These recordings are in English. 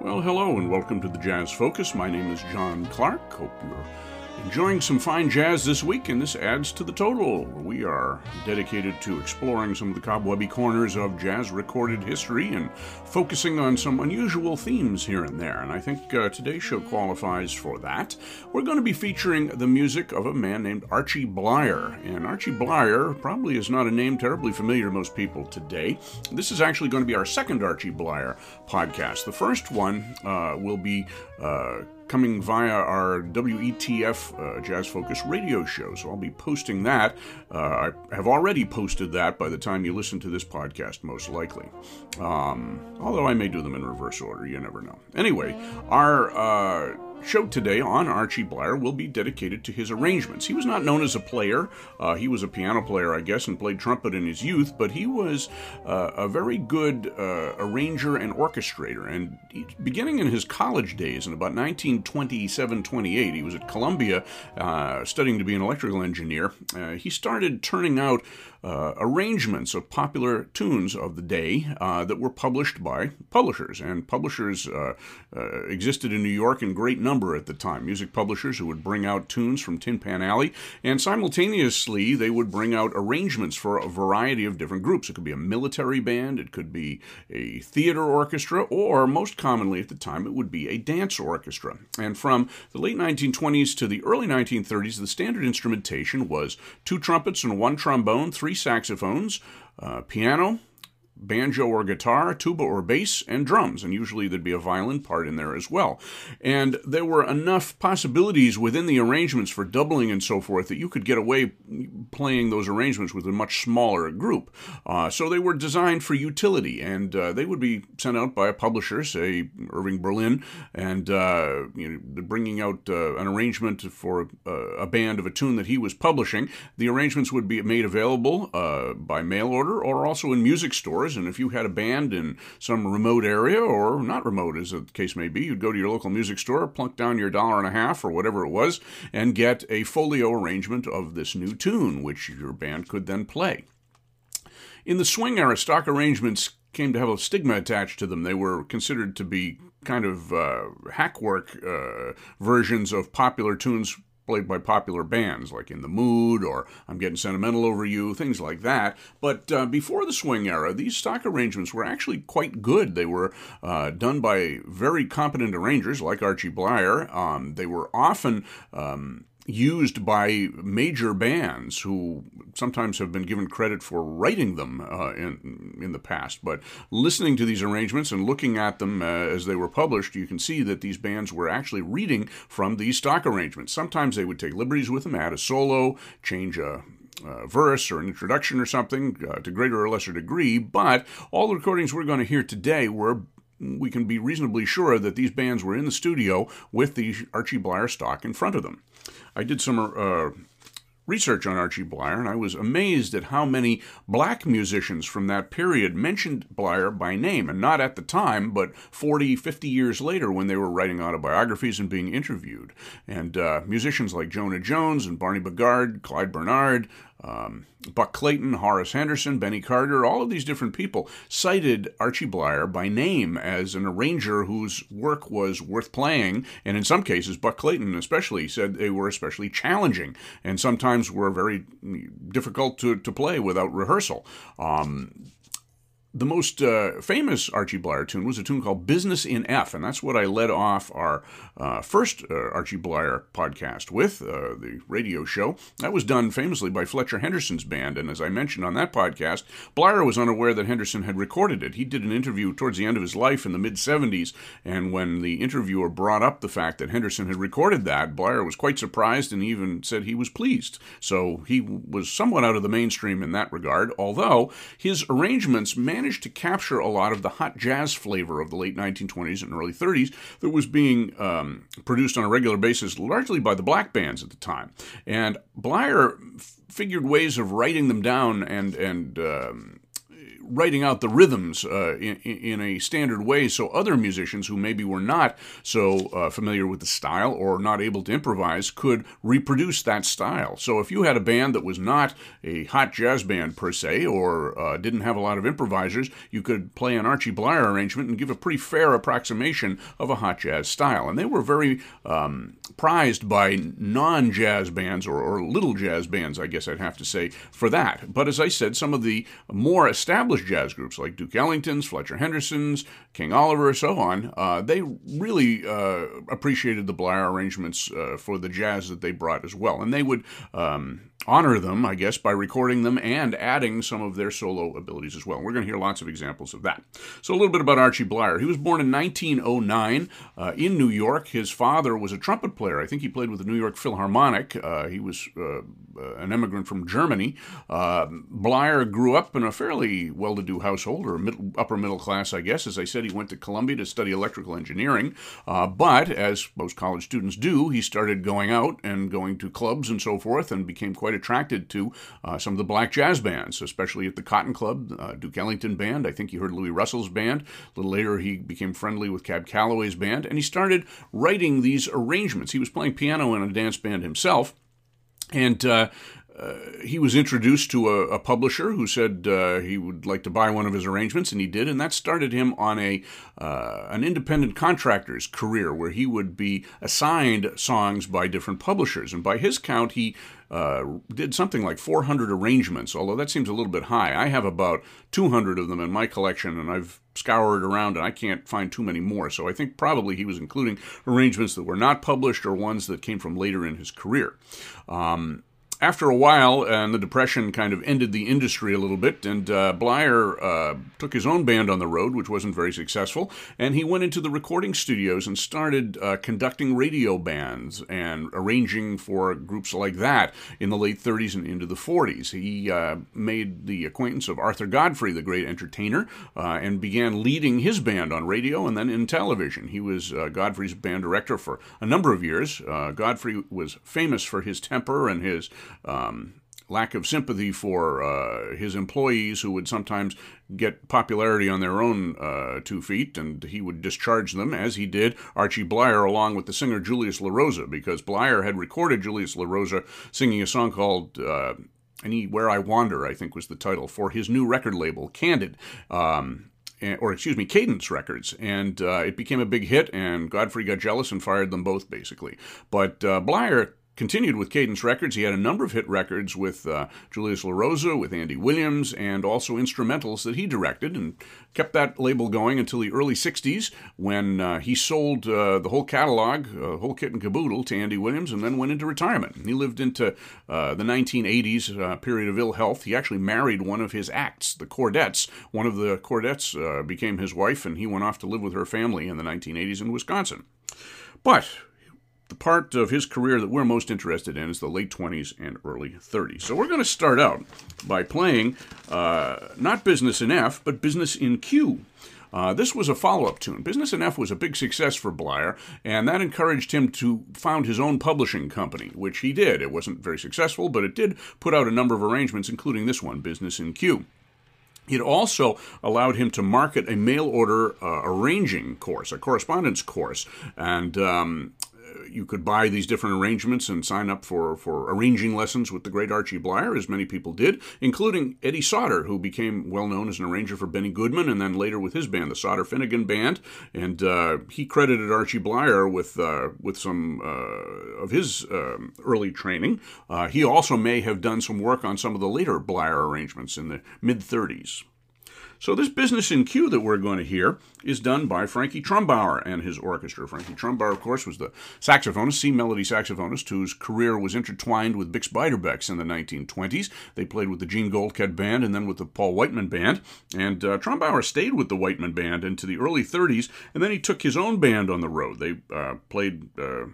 Well, hello and welcome to the Jazz Focus. My name is John Clark. Hope you're enjoying some fine jazz this week, and this adds to the total. We are dedicated to exploring some of the cobwebby corners of jazz recorded history and focusing on some unusual themes here and there. And I think uh, today's show qualifies for that. We're going to be featuring the music of a man named Archie Bleyer, And Archie Bleyer probably is not a name terribly familiar to most people today. This is actually going to be our second Archie Bleyer podcast. The first one uh, will be. Uh, coming via our WETF uh, Jazz Focus radio show. So I'll be posting that. Uh, I have already posted that by the time you listen to this podcast, most likely. Um, although I may do them in reverse order, you never know. Anyway, our. Uh, show today on Archie Bleyer will be dedicated to his arrangements. He was not known as a player. Uh, he was a piano player, I guess, and played trumpet in his youth, but he was uh, a very good uh, arranger and orchestrator. And he, beginning in his college days, in about 1927 28, he was at Columbia uh, studying to be an electrical engineer. Uh, he started turning out uh, arrangements of popular tunes of the day uh, that were published by publishers. And publishers uh, uh, existed in New York in great number at the time. Music publishers who would bring out tunes from Tin Pan Alley, and simultaneously they would bring out arrangements for a variety of different groups. It could be a military band, it could be a theater orchestra, or most commonly at the time it would be a dance orchestra. And from the late 1920s to the early 1930s, the standard instrumentation was two trumpets and one trombone, three three saxophones, uh, piano, banjo or guitar, tuba or bass, and drums. And usually there'd be a violin part in there as well. And there were enough possibilities within the arrangements for doubling and so forth that you could get away playing those arrangements with a much smaller group. Uh, so they were designed for utility, and uh, they would be sent out by a publisher, say Irving Berlin, and uh, you know, bringing out uh, an arrangement for uh, a band of a tune that he was publishing. The arrangements would be made available uh, by mail order or also in music stores and if you had a band in some remote area, or not remote as the case may be, you'd go to your local music store, plunk down your dollar and a half or whatever it was, and get a folio arrangement of this new tune, which your band could then play. In the swing era, stock arrangements came to have a stigma attached to them. They were considered to be kind of uh, hackwork uh, versions of popular tunes played by popular bands like In the Mood or I'm Getting Sentimental Over You, things like that. But uh, before the swing era, these stock arrangements were actually quite good. They were uh, done by very competent arrangers like Archie Bleyer. Um, they were often um, used by major bands who sometimes have been given credit for writing them uh, in in the past. But listening to these arrangements and looking at them uh, as they were published, you can see that these bands were actually reading from these stock arrangements. Sometimes they would take liberties with them, add a solo, change a uh, verse or an introduction or something uh, to greater or lesser degree, but all the recordings we're going to hear today were we can be reasonably sure that these bands were in the studio with the Archie Bleyer stock in front of them. I did some uh, research on Archie Bleyer, and I was amazed at how many black musicians from that period mentioned Bleyer by name, and not at the time, but 40, 50 years later when they were writing autobiographies and being interviewed. And uh, musicians like Jonah Jones and Barney Bigard, Clyde Bernhardt, um, Buck Clayton, Horace Henderson, Benny Carter, all of these different people cited Archie Bleyer by name as an arranger whose work was worth playing, and in some cases, Buck Clayton especially said they were especially challenging and sometimes were very difficult to, to play without rehearsal. Um, the most uh, famous Archie Bleyer tune was a tune called Business in F, and that's what I led off our uh, first uh, Archie Bleyer podcast with, uh, the radio show. That was done famously by Fletcher Henderson's band, and as I mentioned on that podcast, Bleyer was unaware that Henderson had recorded it. He did an interview towards the end of his life in the mid 70s, and when the interviewer brought up the fact that Henderson had recorded that, Bleyer was quite surprised and even said he was pleased. So he was somewhat out of the mainstream in that regard, although his arrangements managed managed to capture a lot of the hot jazz flavor of the late 1920s and early 30s that was being um, produced on a regular basis, largely by the black bands at the time. And Bleyer f- figured ways of writing them down and and um, writing out the rhythms uh, in, in, a standard way so other musicians who maybe were not so uh, familiar with the style or not able to improvise could reproduce that style. So if you had a band that was not a hot jazz band per se or uh, didn't have a lot of improvisers, you could play an Archie Bleyer arrangement and give a pretty fair approximation of a hot jazz style. And they were very um, prized by non jazz bands or, or little jazz bands, I guess I'd have to say, for that. But as I said, some of the more established jazz groups like Duke Ellington's, Fletcher Henderson's, King Oliver, so on, uh, they really uh, appreciated the Blair arrangements uh, for the jazz that they brought as well. And they would um, honor them, I guess, by recording them and adding some of their solo abilities as well. We're going to hear lots of examples of that. So, a little bit about Archie Bleyer. He was born in 1909 uh, in New York. His father was a trumpet player. I think he played with the New York Philharmonic. Uh, he was uh, uh an immigrant from Germany. Uh, Bleyer grew up in a fairly well to do household, or middle, upper middle class, I guess. As I said, he went to Columbia to study electrical engineering. Uh, but, as most college students do, he started going out and going to clubs and so forth and became quite quite attracted to uh, some of the black jazz bands, especially at the Cotton Club, uh, Duke Ellington Band. I think you heard Luis Russell's band. A little later, he became friendly with Cab Calloway's band, and he started writing these arrangements. He was playing piano in a dance band himself. And uh, uh, he was introduced to a, a publisher who said uh, he would like to buy one of his arrangements, and he did, and that started him on a uh, an independent contractor's career, where he would be assigned songs by different publishers. And by his count, he uh, did something like 400 arrangements, although that seems a little bit high. I have about 200 of them in my collection, and I've scoured around and I can't find too many more. So I think probably he was including arrangements that were not published or ones that came from later in his career. Um, after a while, and the Depression kind of ended the industry a little bit, and uh, Bleyer uh, took his own band on the road, which wasn't very successful, and he went into the recording studios and started uh, conducting radio bands and arranging for groups like that in the late 30s and into the 40s. He uh, made the acquaintance of Arthur Godfrey, the great entertainer, uh, and began leading his band on radio and then in television. He was uh, Godfrey's band director for a number of years. Godfrey was famous for his temper and his um, lack of sympathy for uh, his employees who would sometimes get popularity on their own uh, two feet, and he would discharge them, as he did Archie Bleyer along with the singer Julius LaRosa, because Bleyer had recorded Julius LaRosa singing a song called. Uh, Anywhere I Wander, I think was the title, for his new record label, Candid. Um, or excuse me, Cadence Records, and uh, it became a big hit. And Godfrey got jealous and fired them both, basically. But uh, Bleyer continued with Cadence Records. He had a number of hit records with uh, Julius LaRosa, with Andy Williams, and also instrumentals that he directed, and kept that label going until the early 60s when uh, he sold uh, the whole catalog, uh, whole kit and caboodle, to Andy Williams, and then went into retirement. He lived into uh, the 1980s uh, period of ill health. He actually married one of his acts, the Chordettes. One of the Chordettes became his wife, and he went off to live with her family in the 1980s in Wisconsin. But the part of his career that we're most interested in is the late 20s and early 30s. So we're going to start out by playing uh, not Business in F, but Business in Q. Uh, this was a follow up tune. Business in F was a big success for Bleyer, and that encouraged him to found his own publishing company, which he did. It wasn't very successful, but it did put out a number of arrangements, including this one, Business in Q. It also allowed him to market a mail order uh, arranging course, a correspondence course, and um, you could buy these different arrangements and sign up for, for arranging lessons with the great Archie Bleyer, as many people did, including Eddie Sauter, who became well known as an arranger for Benny Goodman, and then later with his band, the Sauter Finnegan Band. And uh, he credited Archie Bleyer with uh, with some uh, of his um, early training. Uh, he also may have done some work on some of the later Bleyer arrangements in the mid 30s. So this business in Q that we're going to hear is done by Frankie Trumbauer and his orchestra. Frankie Trumbauer, of course, was the saxophonist, C melody saxophonist, whose career was intertwined with Bix Beiderbecke's in the 1920s. They played with the Jean Goldkette Band and then with the Paul Whiteman Band. And uh, Trumbauer stayed with the Whiteman Band into the early 30s, and then he took his own band on the road. They uh, played. Uh,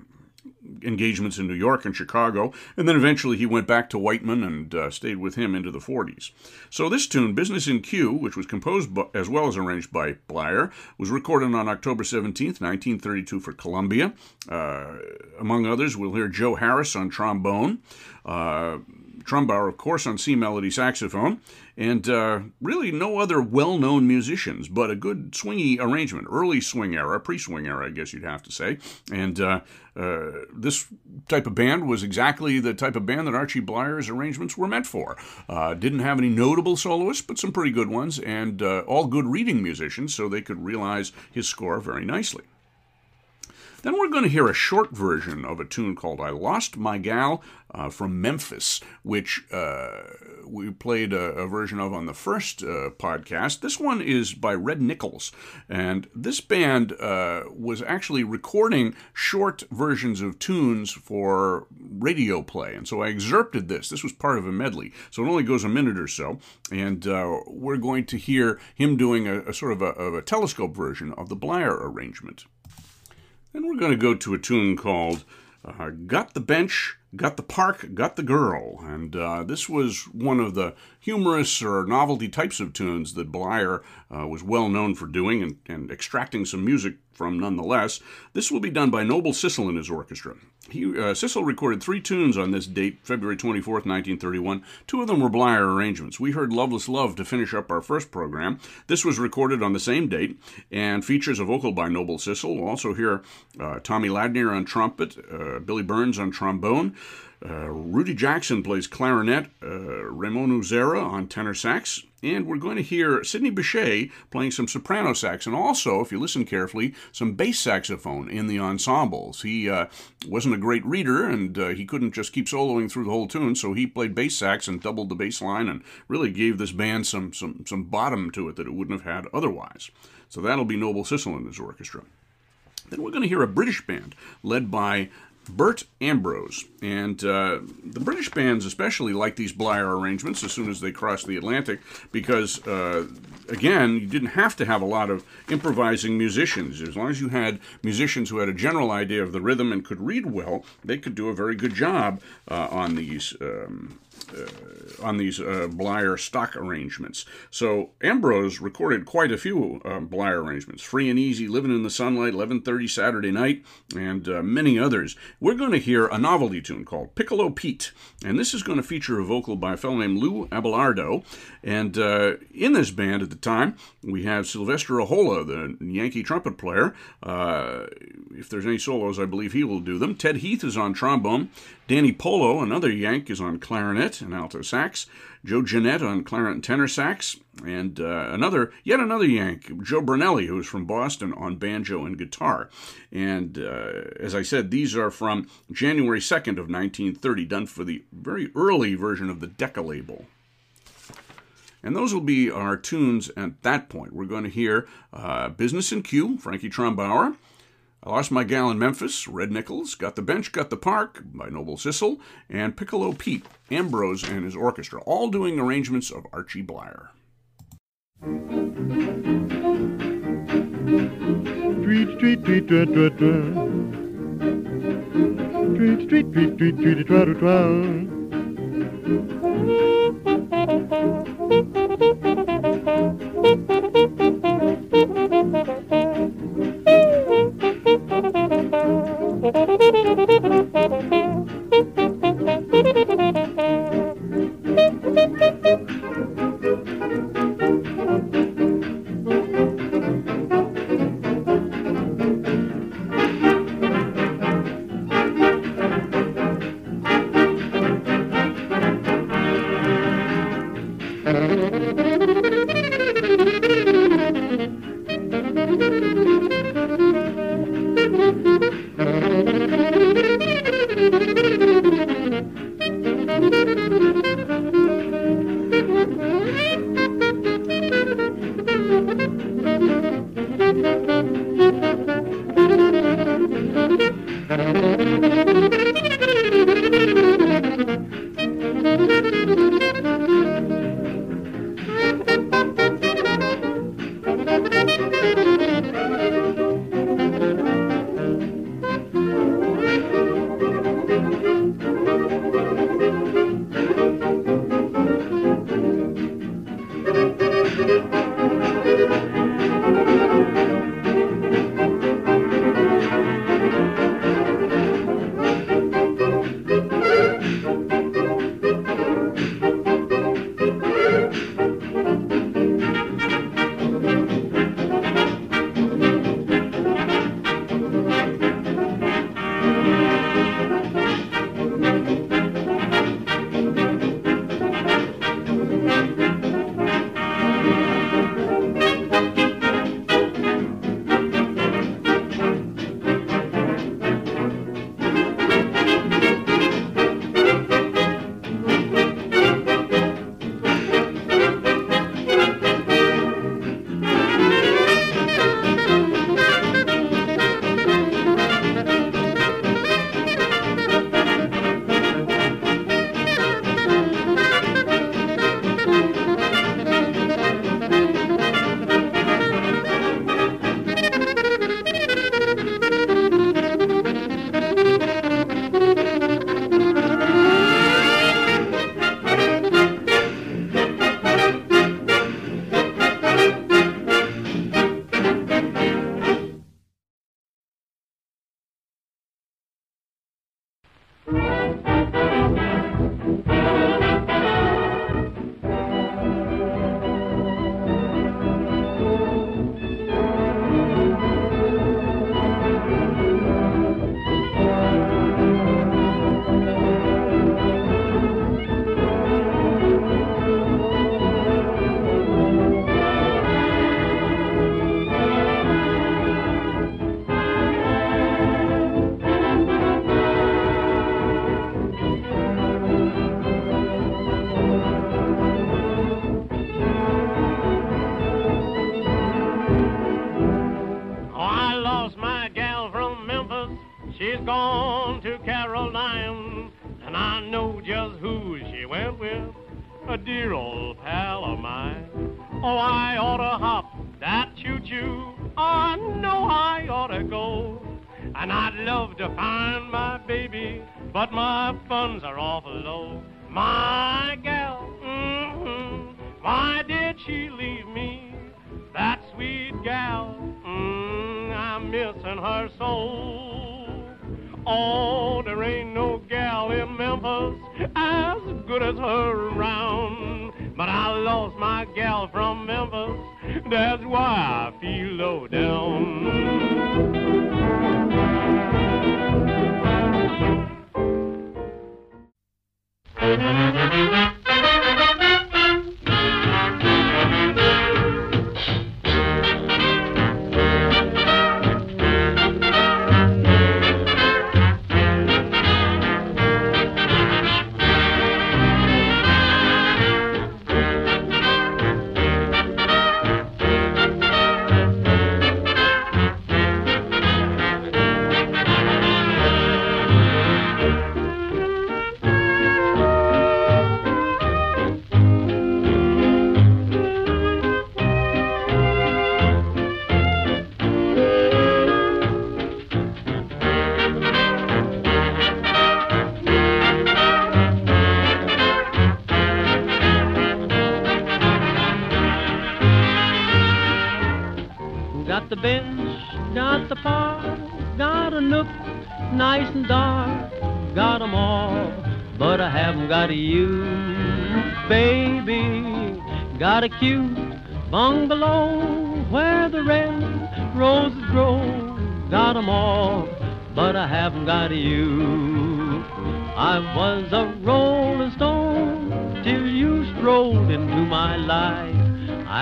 engagements in New York and Chicago, and then eventually he went back to Whiteman and uh, stayed with him into the 40s. So this tune, Business in Q, which was composed by, as well as arranged by Bleyer, was recorded on October 17, 1932 for Columbia. Uh, among others, we'll hear Joe Harris on trombone. Uh, Trumbauer, of course, on C melody saxophone, and uh, really no other well known musicians, but a good swingy arrangement. Early swing era, pre swing era, I guess you'd have to say. And uh, uh, this type of band was exactly the type of band that Archie Bleyer's arrangements were meant for. Uh, didn't have any notable soloists, but some pretty good ones, and uh, all good reading musicians, so they could realize his score very nicely. Then we're going to hear a short version of a tune called I Lost My Gal uh, from Memphis, which uh, we played a, a, version of on the first uh, podcast. This one is by Red Nichols, and this band uh, was actually recording short versions of tunes for radio play, and so I excerpted this. This was part of a medley, so it only goes a minute or so, and uh, we're going to hear him doing a, a sort of a, of a telescope version of the Bleyer arrangement. And we're going to go to a tune called uh, Got the Bench, Got the Park, Got the Girl. And uh, this was one of the humorous or novelty types of tunes that Bleyer uh, was well known for doing and, and extracting some music from nonetheless. This will be done by Noble Sissle and his orchestra. He, uh, recorded three tunes on this date, February 24th, 1931. Two of them were Bleyer arrangements. We heard Loveless Love to finish up our first program. This was recorded on the same date and features a vocal by Noble Sissle. We'll also hear uh, Tommy Ladnier on trumpet, uh, Billy Burns on trombone. Uh, Rudy Jackson plays clarinet, uh, Ramon Usera on tenor sax, and we're going to hear Sidney Bechet playing some soprano sax, and also, if you listen carefully, some bass saxophone in the ensembles. He uh, wasn't a great reader, and uh, he couldn't just keep soloing through the whole tune, so he played bass sax and doubled the bass line, and really gave this band some some some bottom to it that it wouldn't have had otherwise. So that'll be Noble Sissle and his orchestra. Then we're going to hear a British band led by Bert Ambrose. And uh, the British bands especially like these Bleyer arrangements as soon as they cross the Atlantic because, uh, again, you didn't have to have a lot of improvising musicians. As long as you had musicians who had a general idea of the rhythm and could read well, they could do a very good job uh, on these um, on these uh, Bleyer stock arrangements. So Ambrose recorded quite a few uh, Bleyer arrangements: "Free and Easy," "Living in the Sunlight," "11:30 Saturday Night," and uh, many others. We're going to hear a novelty tune called "Piccolo Pete," and this is going to feature a vocal by a fellow named Lou Abelardo. And uh, in this band at the time, we have Sylvester Ahola, the Yankee trumpet player. Uh, if there's any solos, I believe he will do them. Ted Heath is on trombone. Danny Polo, another Yank, is on clarinet and alto sax. Joe Jeanette on clarinet and tenor sax. And uh, another, yet another Yank, Joe Brannelly, who's from Boston, on banjo and guitar. And uh, as I said, these are from January 2nd of 1930, done for the very early version of the Decca label. And those will be our tunes at that point. We're going to hear uh, Business in Q, Frankie Trumbauer. I Lost My Gal in Memphis, Red Nichols, Got the Bench, Got the Park by Noble Sissle, and Piccolo Pete, Ambrose and his orchestra, all doing arrangements of Archie Bleyer. Tweet, tweet, tweet, tweet, tweet, tweet. Tweet, tweet, tweet, tweet, tweet, tweet, tweet. go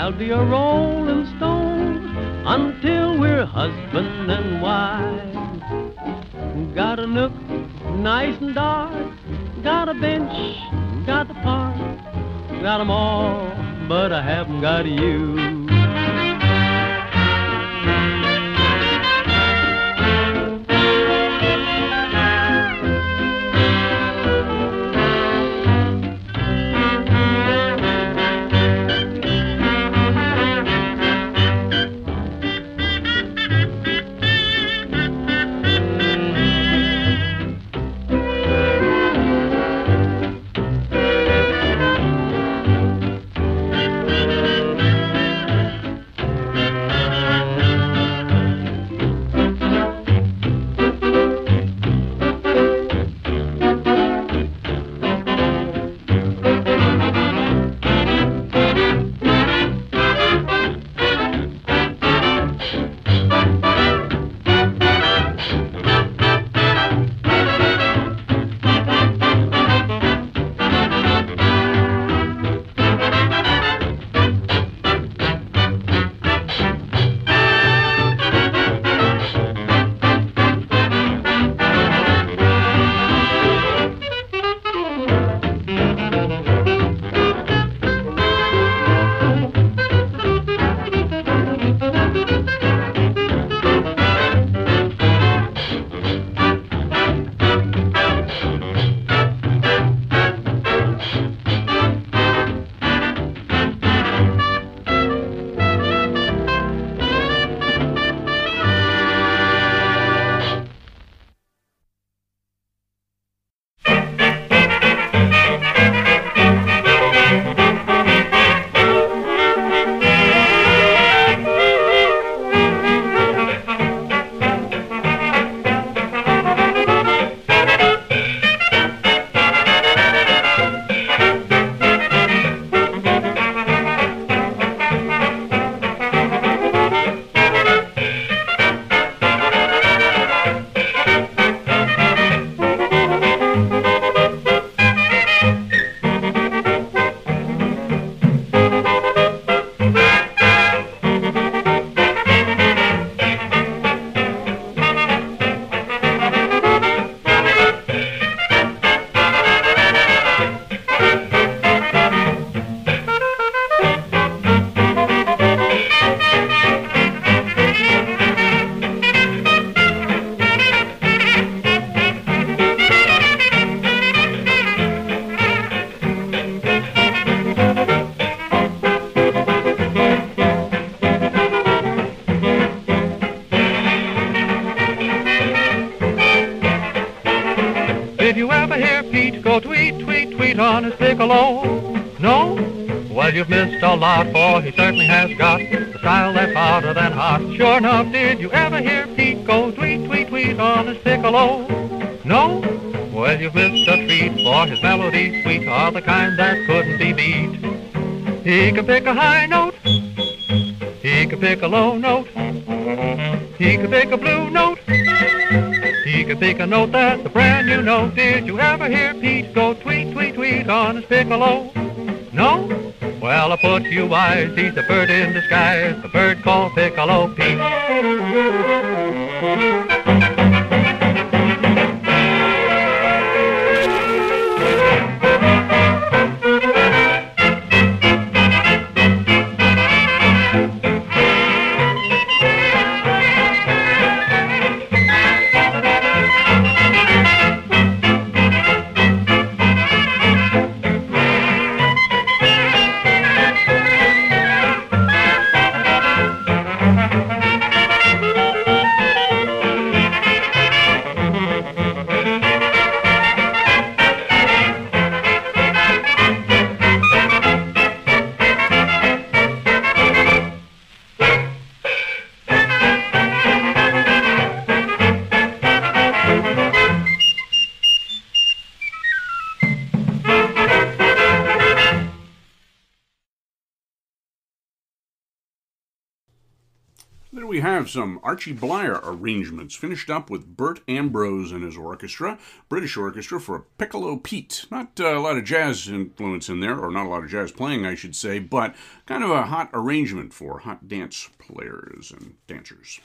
I'll be a rolling stone until we're husband and wife. Got a nook nice and dark, got a bench, got the park, got 'em all, but I haven't got you. Tweet on his piccolo. No? Well, you've missed a lot, for he certainly has got the style that's hotter than hot. Sure enough, did you ever hear Pete go tweet, tweet, tweet on his piccolo? No? Well, you've missed a treat, for his melodies sweet are the kind that couldn't be beat. He can pick a high note, he can pick a low note, he can pick a blue note, he can pick a note that's a brand new note. Did you ever hear Pete go tweet, tweet, tweet on his piccolo? No? Well, I put you wise, he's a bird in disguise, a bird called Piccolo Pete. Some Archie Bleyer arrangements, finished up with Bert Ambrose and his orchestra, British orchestra for a Piccolo Pete. Not uh, a lot of jazz influence in there, or not a lot of jazz playing, I should say, but kind of a hot arrangement for hot dance players and dancers.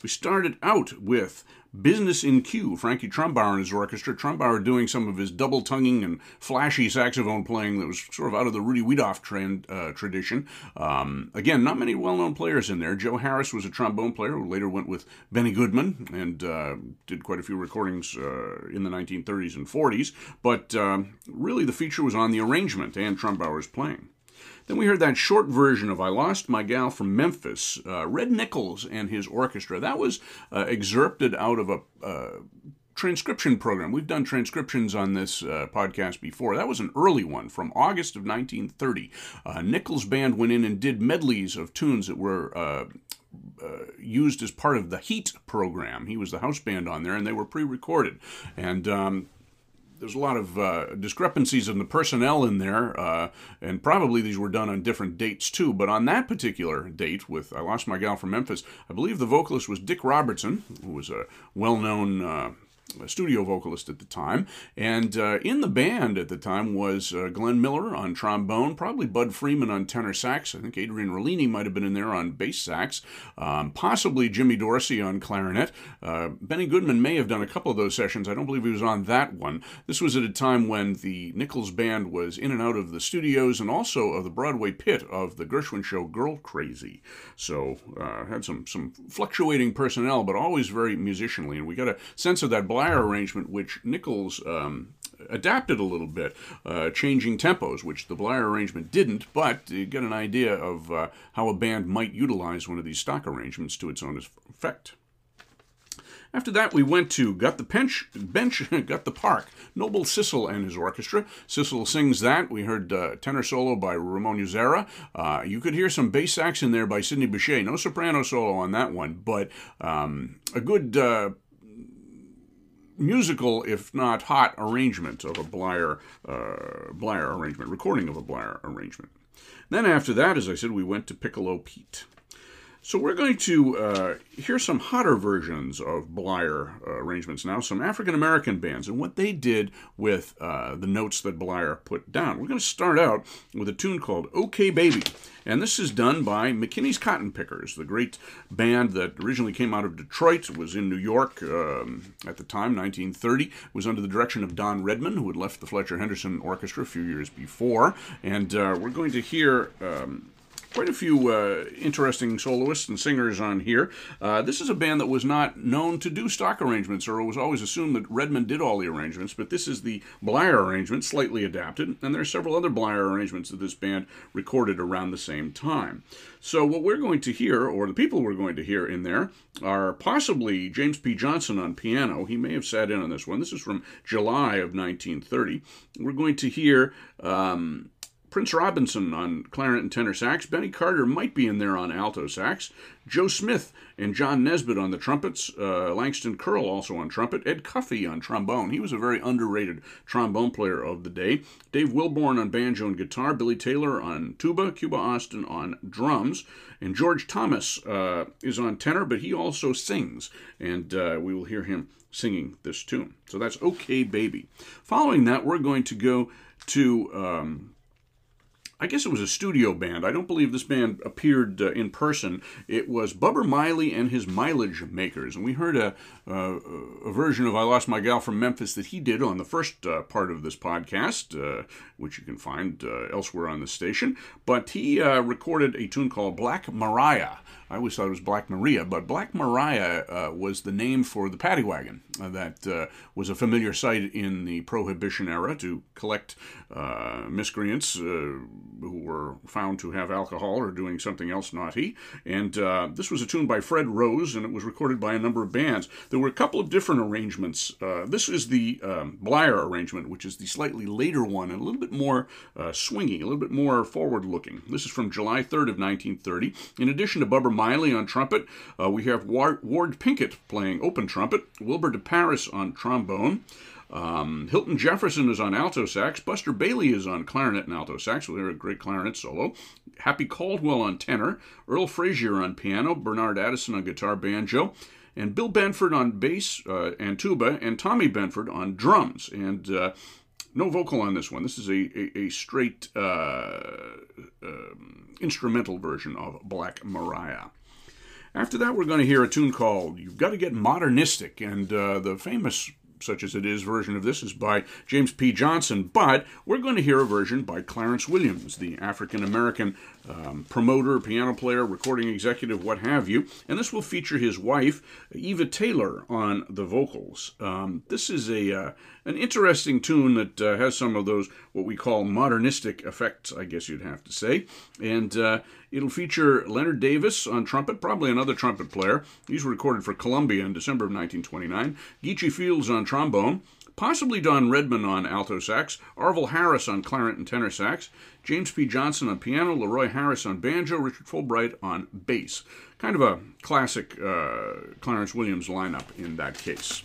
We started out with Business in Q, Frankie Trumbauer and his orchestra. Trumbauer doing some of his double tonguing and flashy saxophone playing that was sort of out of the Rudy Wiedoeft trend, uh, tradition. Um, again, not many well known players in there. Joe Harris was a trombone player who later went with Benny Goodman and uh, did quite a few recordings uh, in the 1930s and 40s. But um, really, the feature was on the arrangement and Trumbauer's playing. Then we heard that short version of I Lost My Gal from Memphis, uh, Red Nichols and his orchestra. That was uh, excerpted out of a uh, transcription program. We've done transcriptions on this uh, podcast before. That was an early one from August of 1930. Uh, Nichols Band went in and did medleys of tunes that were. Uh, uh, used as part of the Heat program. He was the house band on there, and they were pre-recorded. And um, there's a lot of uh, discrepancies in the personnel in there, uh, and probably these were done on different dates too. But on that particular date, with I Lost My Gal from Memphis, I believe the vocalist was Dick Robertson, who was a well known uh, studio vocalist at the time. And uh, in the band at the time was uh, Glenn Miller on trombone, probably Bud Freeman on tenor sax. I think Adrian Rollini might have been in there on bass sax, um, possibly Jimmy Dorsey on clarinet. Uh, Benny Goodman may have done a couple of those sessions. I don't believe he was on that one. This was at a time when the Nichols band was in and out of the studios and also of the Broadway pit of the Gershwin show Girl Crazy. So uh, had some some fluctuating personnel, but always very musicianly, and we got a sense of that Bleyer arrangement, which Nichols um, adapted a little bit, uh, changing tempos, which the Blair arrangement didn't, but you get an idea of uh, how a band might utilize one of these stock arrangements to its own effect. After that, we went to Got the Bench, bench Got the Park, Noble Sissle and his orchestra. Sissle sings that. We heard uh, tenor solo by Ramon Usera. Uh, you could hear some bass sax in there by Sidney Bechet. No soprano solo on that one, but um, a good uh, musical, if not hot, arrangement of a Bleyer, uh, Bleyer arrangement, recording of a Bleyer arrangement. Then after that, as I said, we went to Piccolo Pete. So we're going to uh, hear some hotter versions of Bleyer uh, arrangements now, some African American bands, and what they did with uh, the notes that Bleyer put down. We're going to start out with a tune called OK Baby. And this is done by McKinney's Cotton Pickers, the great band that originally came out of Detroit, was in New York um, at the time, 1930, was under the direction of Don Redman, who had left the Fletcher Henderson Orchestra a few years before. And uh, we're going to hear um, quite a few uh, interesting soloists and singers on here. Uh, this is a band that was not known to do stock arrangements, or it was always assumed that Redman did all the arrangements, but this is the Bleyer arrangement, slightly adapted, and there are several other Bleyer arrangements that this band recorded around the same time. So, what we're going to hear, or the people we're going to hear in there, are possibly James P. Johnson on piano. He may have sat in on this one. This is from July of 1930. We're going to hear. Um, Prince Robinson on clarinet and tenor sax. Benny Carter might be in there on alto sax. Joe Smith and John Nesbitt on the trumpets. Uh, Langston Curl also on trumpet. Ed Cuffee on trombone. He was a very underrated trombone player of the day. Dave Wilborn on banjo and guitar. Billy Taylor on tuba. Cuba Austin on drums. And George Thomas uh, is on tenor, but he also sings. And uh, we will hear him singing this tune. So that's Okay Baby. Following that, we're going to go to. Um, I guess it was a studio band. I don't believe this band appeared uh, in person. It was Bubber Miley and his Mileage Makers, and we heard a, uh, a version of "I Lost My Gal from Memphis" that he did on the first uh, part of this podcast, uh, which you can find uh, elsewhere on the station. But he uh, recorded a tune called "Black Mariah." I always thought it was Black Maria, but Black Mariah uh, was the name for the paddy wagon uh, that uh, was a familiar sight in the Prohibition era to collect uh, miscreants uh, who were found to have alcohol or doing something else naughty. And this was a tune by Fred Rose, and it was recorded by a number of bands. There were a couple of different arrangements. this is the um, Bleyer arrangement, which is the slightly later one and a little bit more swingy, a little bit more forward looking. This is from July 3rd of 1930. In addition to Bubber Miley on trumpet. Uh, we have Ward, Ward, Pinkett playing open trumpet. Wilbur DeParis on trombone. Um, Hilton Jefferson is on alto sax. Buster Bailey is on clarinet and alto sax. We'll hear a great clarinet solo. Happy Caldwell on tenor. Earl Frazier on piano. Bernard Addison on guitar banjo. And Bill Benford on bass uh, and tuba. And Tommy Benford on drums. And uh, no vocal on this one. This is a, a, a straight uh, um, instrumental version of Black Mariah. After that, we're going to hear a tune called You've Got to Get Modernistic, and uh, the famous such as it is version of this is by James P. Johnson, but we're going to hear a version by Clarence Williams, the African American um, promoter, piano player, recording executive, what have you. And this will feature his wife, Eva Taylor, on the vocals. Um, this is a uh, an interesting tune that uh, has some of those what we call modernistic effects, I guess you'd have to say. And uh, it'll feature Leonard Davis on trumpet, probably another trumpet player. These were recorded for Columbia in December of 1929. Geechee Fields on trombone possibly Don Redman on alto sax, Arvell Harris on clarinet and tenor sax, James P. Johnson on piano, Leroy Harris on banjo, Richard Fulbright on bass. Kind of a classic uh, Clarence Williams lineup in that case.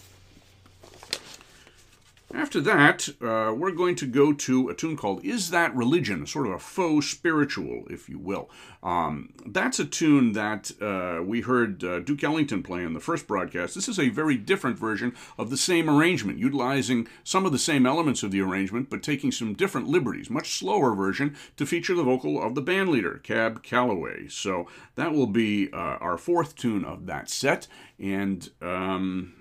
After that, uh, we're going to go to a tune called Is That Religion? Sort of a faux spiritual, if you will. Um, that's a tune that uh, we heard uh, Duke Ellington play in the first broadcast. This is a very different version of the same arrangement, utilizing some of the same elements of the arrangement, but taking some different liberties. Much slower version to feature the vocal of the band leader, Cab Calloway. So that will be uh, our fourth tune of that set. And. Um,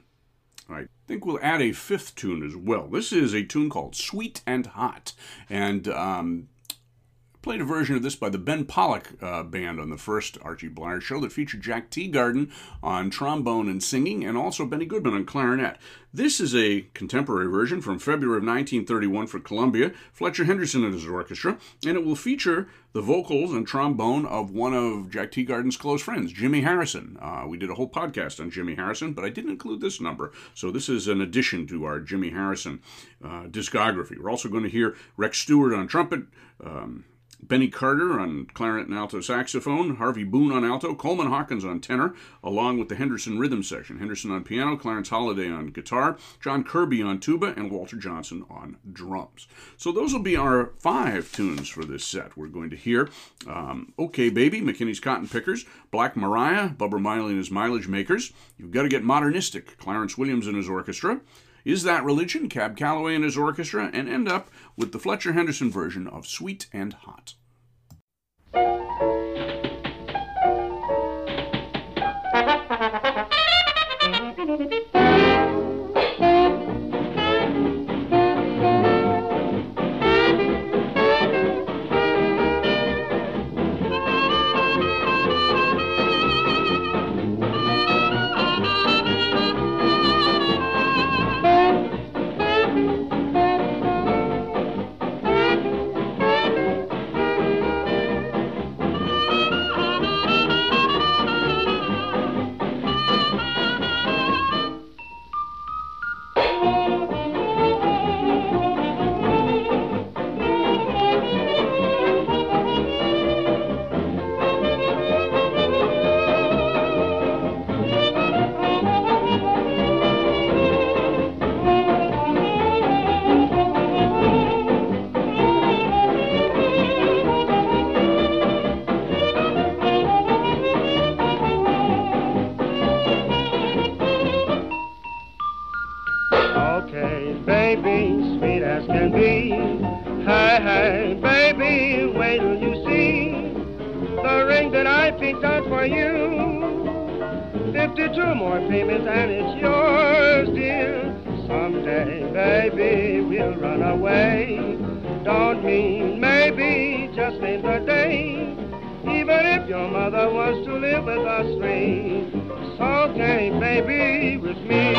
I think we'll add a fifth tune as well. This is a tune called Sweet and Hot. And um, played a version of this by the Ben Pollock uh, band on the first Archie Bleyer show that featured Jack Teagarden on trombone and singing, and also Benny Goodman on clarinet. This is a contemporary version from February of 1931 for Columbia, Fletcher Henderson and his orchestra, and it will feature the vocals and trombone of one of Jack Teagarden's close friends, Jimmy Harrison. Uh, we did a whole podcast on Jimmy Harrison, but I didn't include this number, so this is an addition to our Jimmy Harrison uh, discography. We're also going to hear Rex Stewart on trumpet. Um, Benny Carter on clarinet and alto saxophone, Harvey Boone on alto, Coleman Hawkins on tenor, along with the Henderson rhythm section. Henderson on piano, Clarence Holiday on guitar, John Kirby on tuba, and Walter Johnson on drums. So those will be our five tunes for this set. We're going to hear um, Okay Baby, McKinney's Cotton Pickers, Black Mariah, Bubber Miley and his Mileage Makers. You've got to get modernistic, Clarence Williams and his orchestra. Is That Religion, Cab Calloway and his orchestra, and end up with the Fletcher Henderson version of Sweet and Hot. 52 more payments and it's yours, dear. Someday, baby, we'll run away. Don't mean maybe, just mean the day. Even if your mother wants to live with us three, so okay, baby, with me.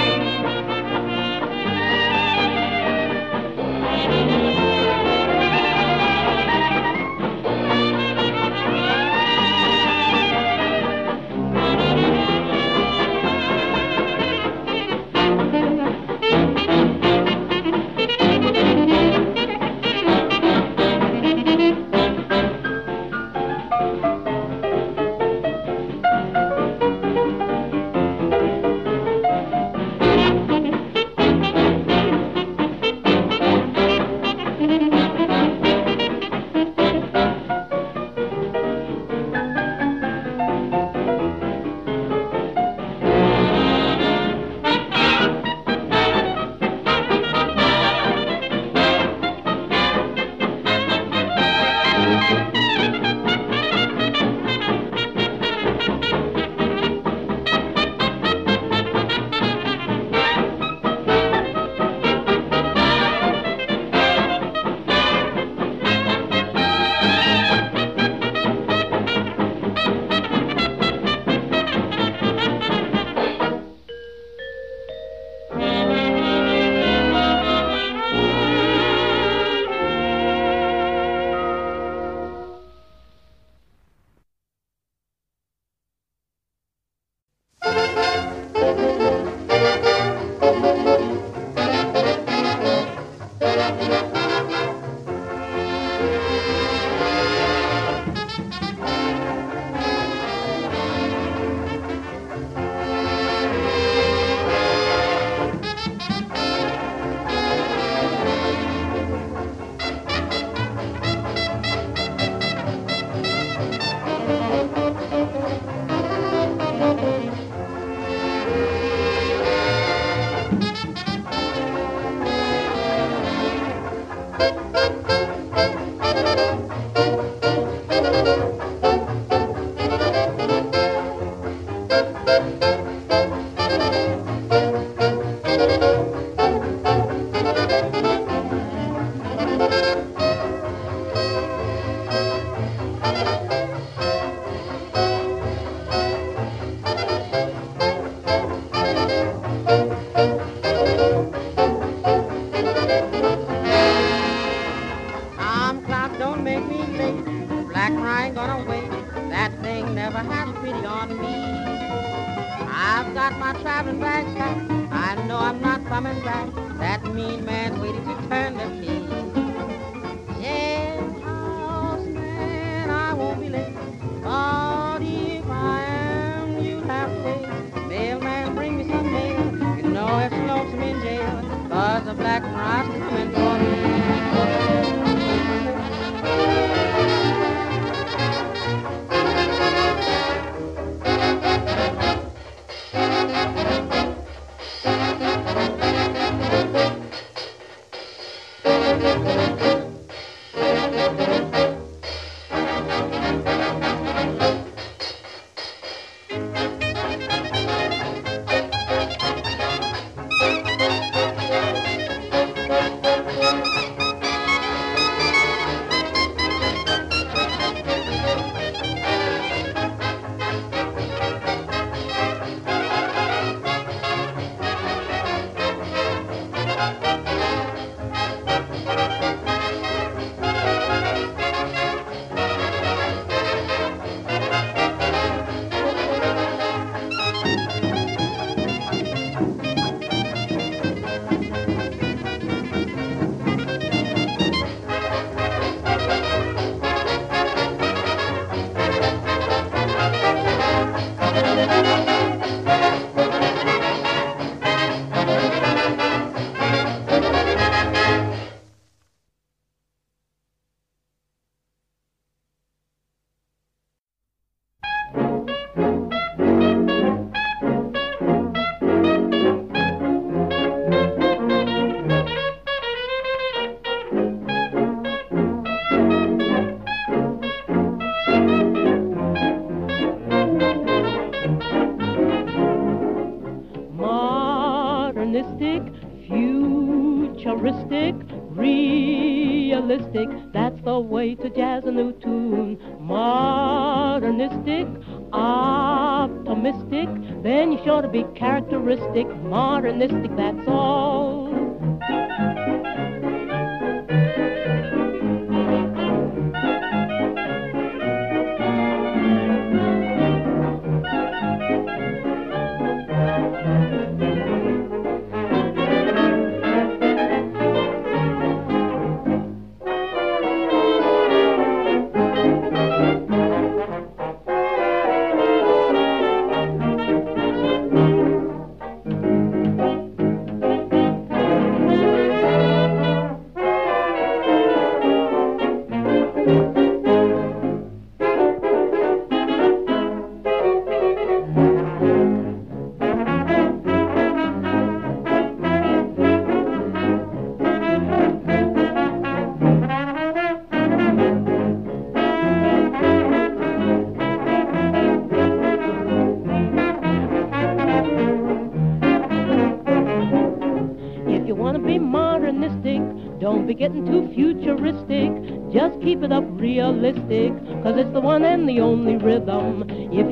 modernistic, that's all.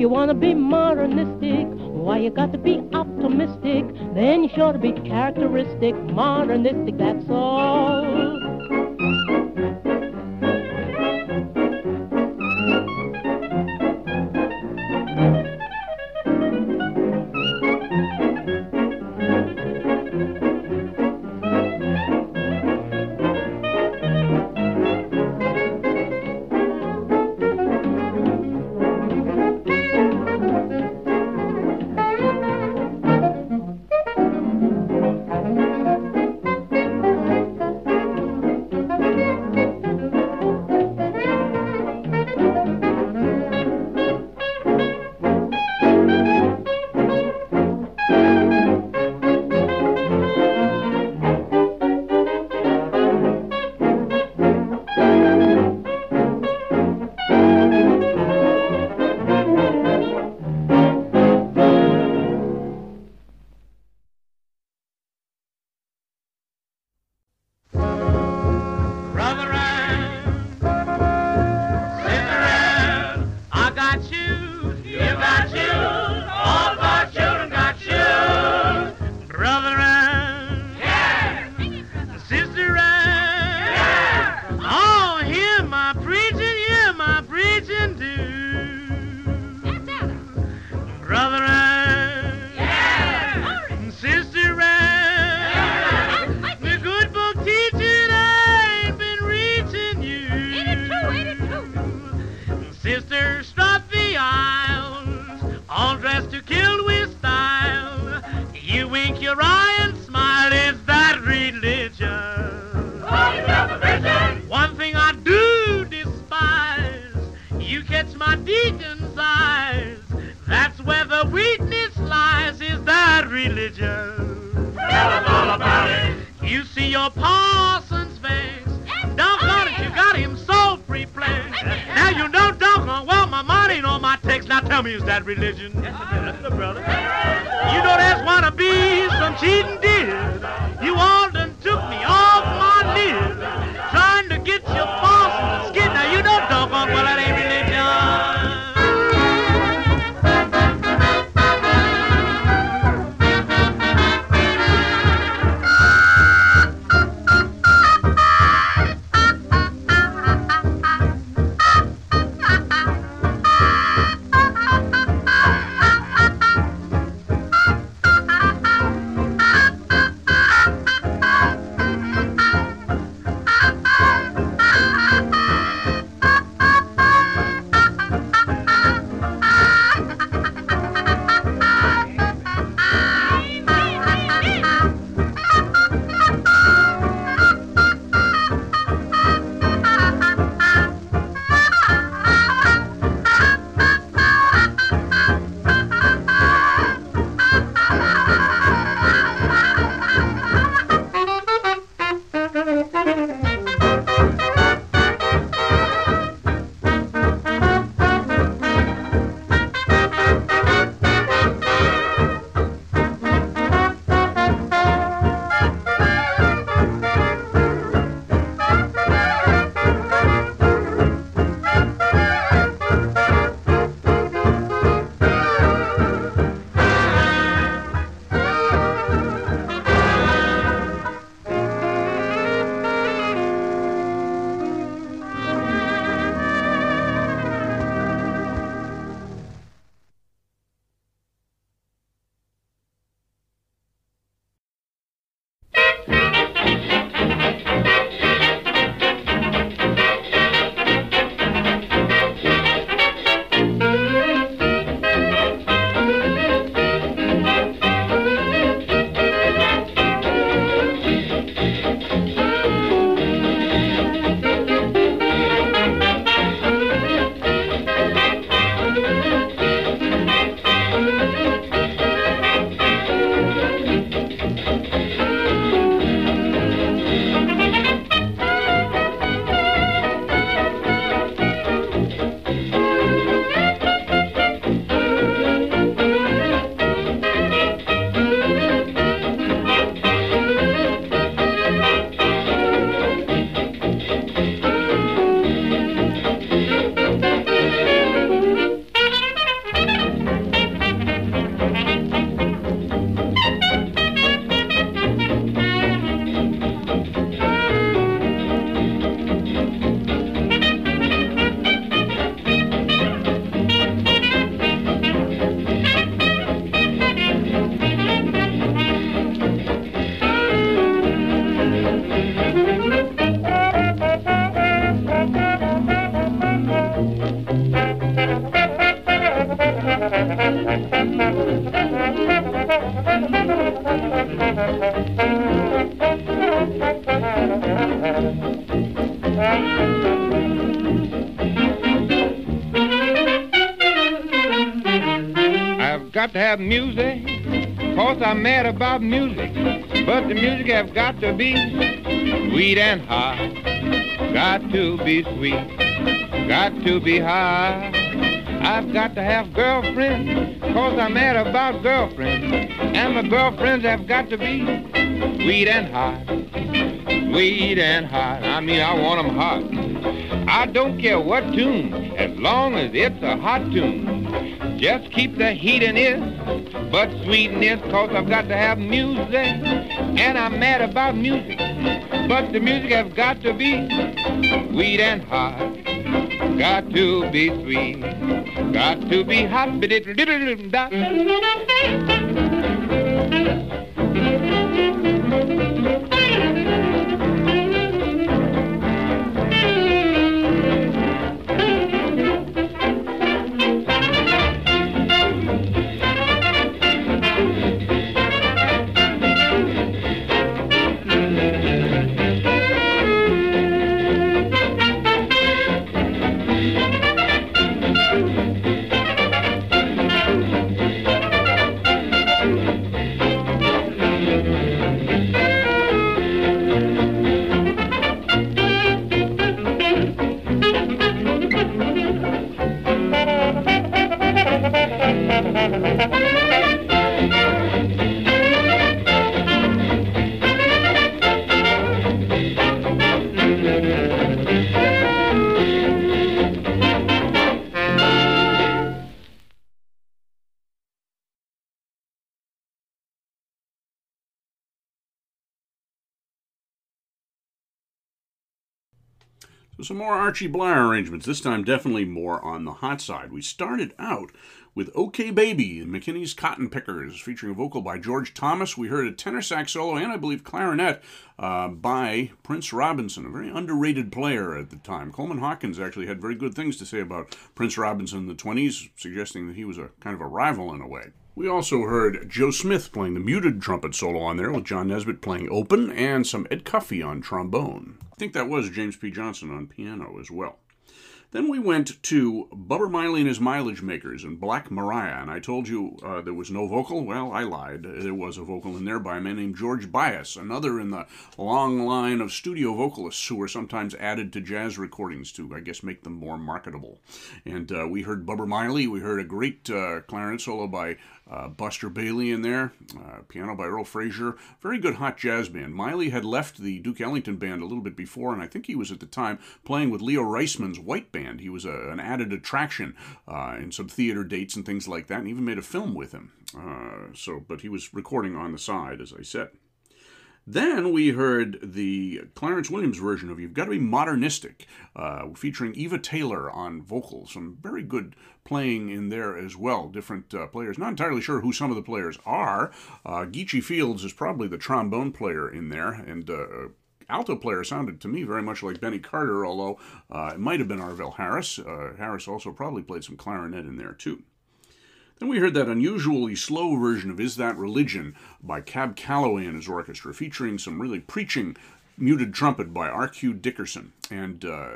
you wanna be modernistic, why you got to be optimistic, then you sure to be characteristic, modernistic, that's all. now you know doggone well my money ain't on my text. Now tell me, is that religion? Yes, brother. You know that's what I be, some cheating deal. You all done took me off my list. Music. But the music have got to be sweet and hot. Got to be sweet, got to be high. I've got to have girlfriends, cause I'm mad about girlfriends. And my girlfriends have got to be sweet and hot. Sweet and hot. I mean, I want 'em hot. I don't care what tune, as long as it's a hot tune. Just keep the heat in it, but sweeten it, cause I've got to have music. And I'm mad about music, but the music has got to be sweet and hot. Got to be sweet, got to be hot. Some more Archie Bleyer arrangements, this time definitely more on the hot side. We started out with OK Baby and McKinney's Cotton Pickers, featuring a vocal by George Thomas. We heard a tenor sax solo and I believe clarinet uh, by Prince Robinson, a very underrated player at the time. Coleman Hawkins actually had very good things to say about Prince Robinson in the 20s, suggesting that he was a kind of a rival in a way. We also heard Joe Smith playing the muted trumpet solo on there, with John Nesbitt playing open, and some Ed Cuffee on trombone. Think that was James P. Johnson on piano as well. Then we went to Bubber Miley and his Mileage Makers and Black Mariah, and I told you uh, there was no vocal. Well, I lied. There was a vocal in there by a man named George Bias, another in the long line of studio vocalists who were sometimes added to jazz recordings to, I guess, make them more marketable. And uh, we heard Bubber Miley. We heard a great uh, clarinet solo by uh, Buster Bailey in there, uh, piano by Earl Frazier. Very good hot jazz band. Miley had left the Duke Ellington band a little bit before, and I think he was at the time playing with Leo Reisman's White Band. He was a, an added attraction uh, in some theater dates and things like that, and even made a film with him. Uh, so, but he was recording on the side, as I said. Then we heard the Clarence Williams version of You've Got to Be Modernistic, uh, featuring Eva Taylor on vocals. Some very good playing in there as well, different uh, players. Not entirely sure who some of the players are. Uh, Geechee Fields is probably the trombone player in there, and uh, alto player sounded to me very much like Benny Carter, although uh, it might have been Arvell Harris. Uh, Harris also probably played some clarinet in there too. Then we heard that unusually slow version of Is That Religion by Cab Calloway and his orchestra, featuring some really preaching muted trumpet by R.Q. Dickerson. And uh,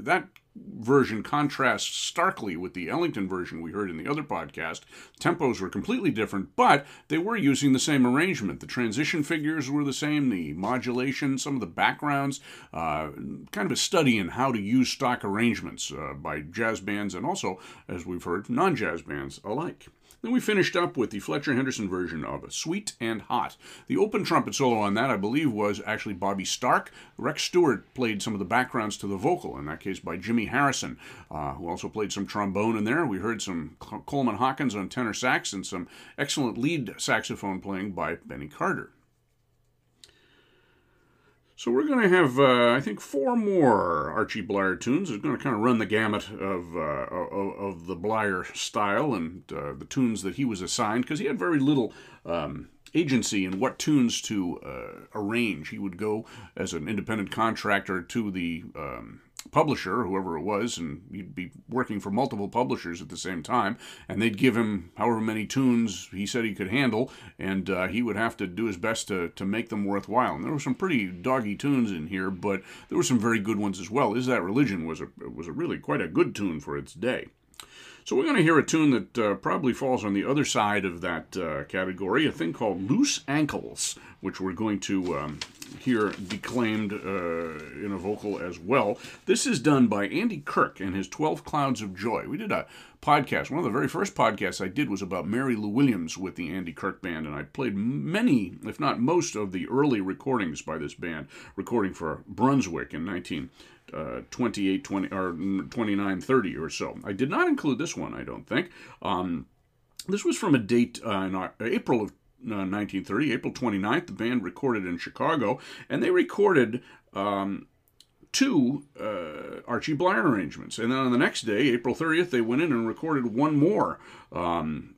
that version contrasts starkly with the Ellington version we heard in the other podcast. Tempos were completely different, but they were using the same arrangement. The transition figures were the same, the modulation, some of the backgrounds, uh, kind of a study in how to use stock arrangements uh, by jazz bands and also, as we've heard, non jazz bands alike. Then we finished up with the Fletcher Henderson version of Sweet and Hot. The open trumpet solo on that, I believe, was actually Bobby Stark. Rex Stewart played some of the backgrounds to the vocal, in that case by Jimmy Harrison, uh, who also played some trombone in there. We heard some Coleman Hawkins on tenor sax and some excellent lead saxophone playing by Benny Carter. So we're going to have, uh, I think, four more Archie Bleyer tunes. It's going to kind of run the gamut of uh, of, of, the Bleyer style and uh, the tunes that he was assigned because he had very little um, agency in what tunes to uh, arrange. He would go as an independent contractor to the um, publisher, whoever it was, and he'd be working for multiple publishers at the same time, and they'd give him however many tunes he said he could handle, and uh, he would have to do his best to, to make them worthwhile. And there were some pretty doggy tunes in here, but there were some very good ones as well. Is That Religion was a, was a really quite a good tune for its day. So we're going to hear a tune that uh, probably falls on the other side of that uh, category, a thing called Loose Ankles, which we're going to um, hear declaimed uh, in a vocal as well. This is done by Andy Kirk and his 12 Clouds of Joy. We did a podcast. One of the very first podcasts I did was about Mary Lou Williams with the Andy Kirk Band, and I played many, if not most, of the early recordings by this band, recording for Brunswick in 19- uh, 28, 20, or 29, 30 or so. I did not include this one, I don't think. Um, this was from a date uh, in uh, April of 1930, uh, April 29th. The band recorded in Chicago, and they recorded um, two uh, Archie Bleyer arrangements. And then on the next day, April 30th, they went in and recorded one more. Um,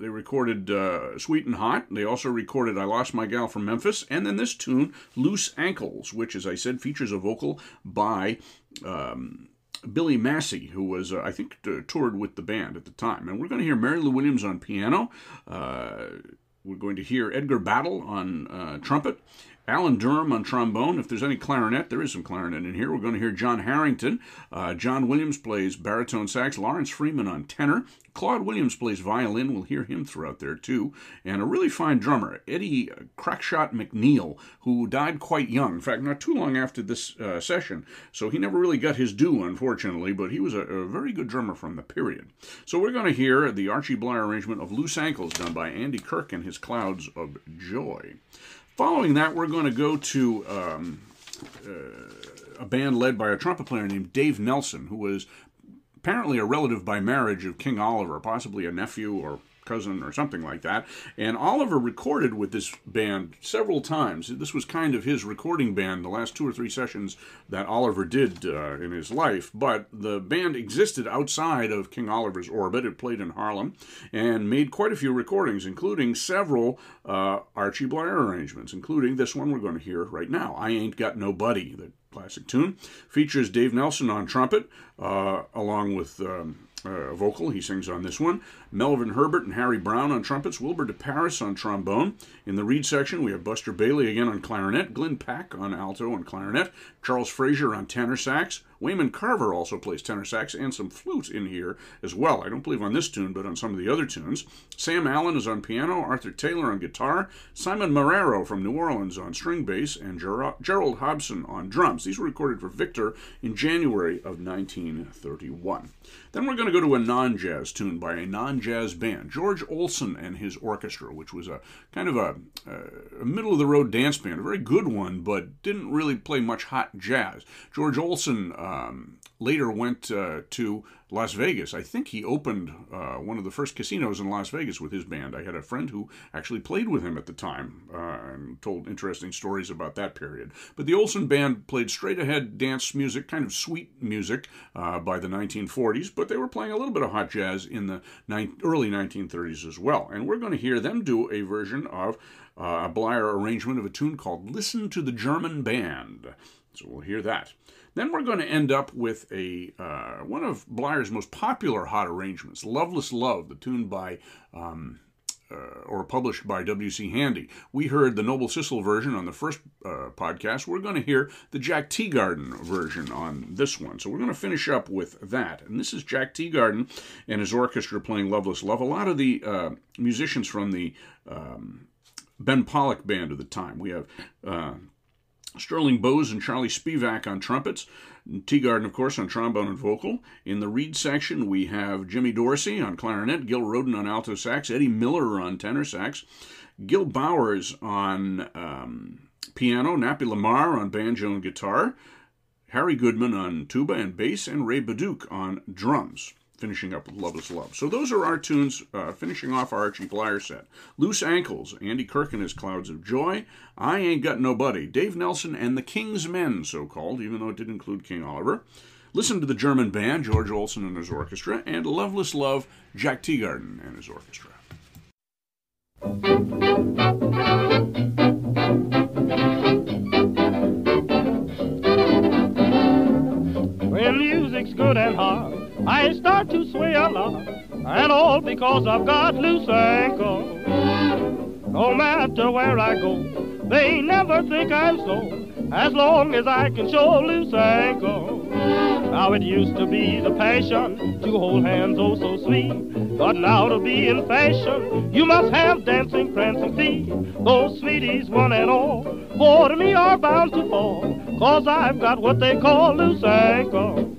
they recorded uh, Sweet and Hot. They also recorded I Lost My Gal from Memphis. And then this tune, Loose Ankles, which, as I said, features a vocal by. Um, Billy Massey, who was, uh, I think, uh, toured with the band at the time. And we're going to hear Mary Lou Williams on piano. Uh, we're going to hear Edgar Battle on uh, trumpet. Alan Durham on trombone. If there's any clarinet, there is some clarinet in here. We're going to hear John Harrington. Uh, John Williams plays baritone sax. Lawrence Freeman on tenor. Claude Williams plays violin. We'll hear him throughout there too. And a really fine drummer, Eddie Crackshot McNeil, who died quite young. In fact, not too long after this uh, session. So he never really got his due, unfortunately, but he was a, a very good drummer from the period. So we're going to hear the Archie Bleyer arrangement of Loose Ankles done by Andy Kirk and his Clouds of Joy. Following that, we're going to go to um, uh, a band led by a trumpet player named Dave Nelson, who was apparently a relative by marriage of King Oliver, possibly a nephew or cousin or something like that. And Oliver recorded with this band several times. This was kind of his recording band, the last two or three sessions that Oliver did uh, in his life. But the band existed outside of King Oliver's orbit. It played in Harlem and made quite a few recordings, including several uh, Archie Bleyer arrangements, including this one we're going to hear right now I Ain't Got No Buddy, the classic tune. Features Dave Nelson on trumpet, uh, along with. Um, uh, vocal. He sings on this one. Melvin Herbert and Harry Brown on trumpets. Wilbur de Paris on trombone. In the reed section, we have Buster Bailey again on clarinet. Glyn Paque on alto and clarinet. Charles Frazier on tenor sax. Wayman Carver also plays tenor sax and some flute in here as well. I don't believe on this tune, but on some of the other tunes. Sam Allen is on piano. Arthur Taylor on guitar. Simon Marrero from New Orleans on string bass. And Ger- Gerald Hobson on drums. These were recorded for Victor in January of 1931. Then we're going to go to a non jazz tune by a non jazz band, George Olsen and his orchestra, which was a kind of a, a middle of the road dance band, a very good one, but didn't really play much hot jazz. George Olsen um, later went uh, to Las Vegas. I think he opened uh, one of the first casinos in Las Vegas with his band. I had a friend who actually played with him at the time uh, and told interesting stories about that period. But the Olsen band played straight ahead dance music, kind of sweet music uh, by the 1940s, but they were playing a little bit of hot jazz in the ni- early 1930s as well. And we're going to hear them do a version of uh, a Bleyer arrangement of a tune called Listen to the German Band. So we'll hear that. Then we're going to end up with a uh, one of Bleyer's most popular hot arrangements, "Loveless Love," the tune by. Um, uh, or published by W.C. Handy. We heard the Noble Sissle version on the first uh, podcast. We're going to hear the Jack Teagarden version on this one. So we're going to finish up with that. And this is Jack Teagarden and his orchestra playing Loveless Love. A lot of the uh, musicians from the um, Ben Pollock band of the time. We have uh, Sterling Bose and Charlie Spivak on trumpets. Teagarden, of course, on trombone and vocal. In the reed section, we have Jimmy Dorsey on clarinet, Gil Rodin on alto sax, Eddie Miller on tenor sax, Gil Bowers on um, piano, Nappy Lamare on banjo and guitar, Harry Goodman on tuba and bass, and Ray Bauduc on drums finishing up with Loveless Love. So those are our tunes, uh, finishing off our Archie Bleyer set. Loose Ankles, Andy Kirk and his Clouds of Joy, I Ain't Got Nobody, Dave Nelson and the King's Men, so called, even though it did include King Oliver. Listen to the German band, George Olsen and his orchestra, and Loveless Love, Jack Teagarden and his orchestra. good and hard. I start to sway a lot, and all because I've got loose ankle. No matter where I go, they never think I'm slow, as long as I can show loose ankle. Now it used to be the passion to hold hands oh so sweet, but now to be in fashion, you must have dancing, prancing feet. Those sweeties, one and all, for me are bound to fall, cause I've got what they call loose ankle.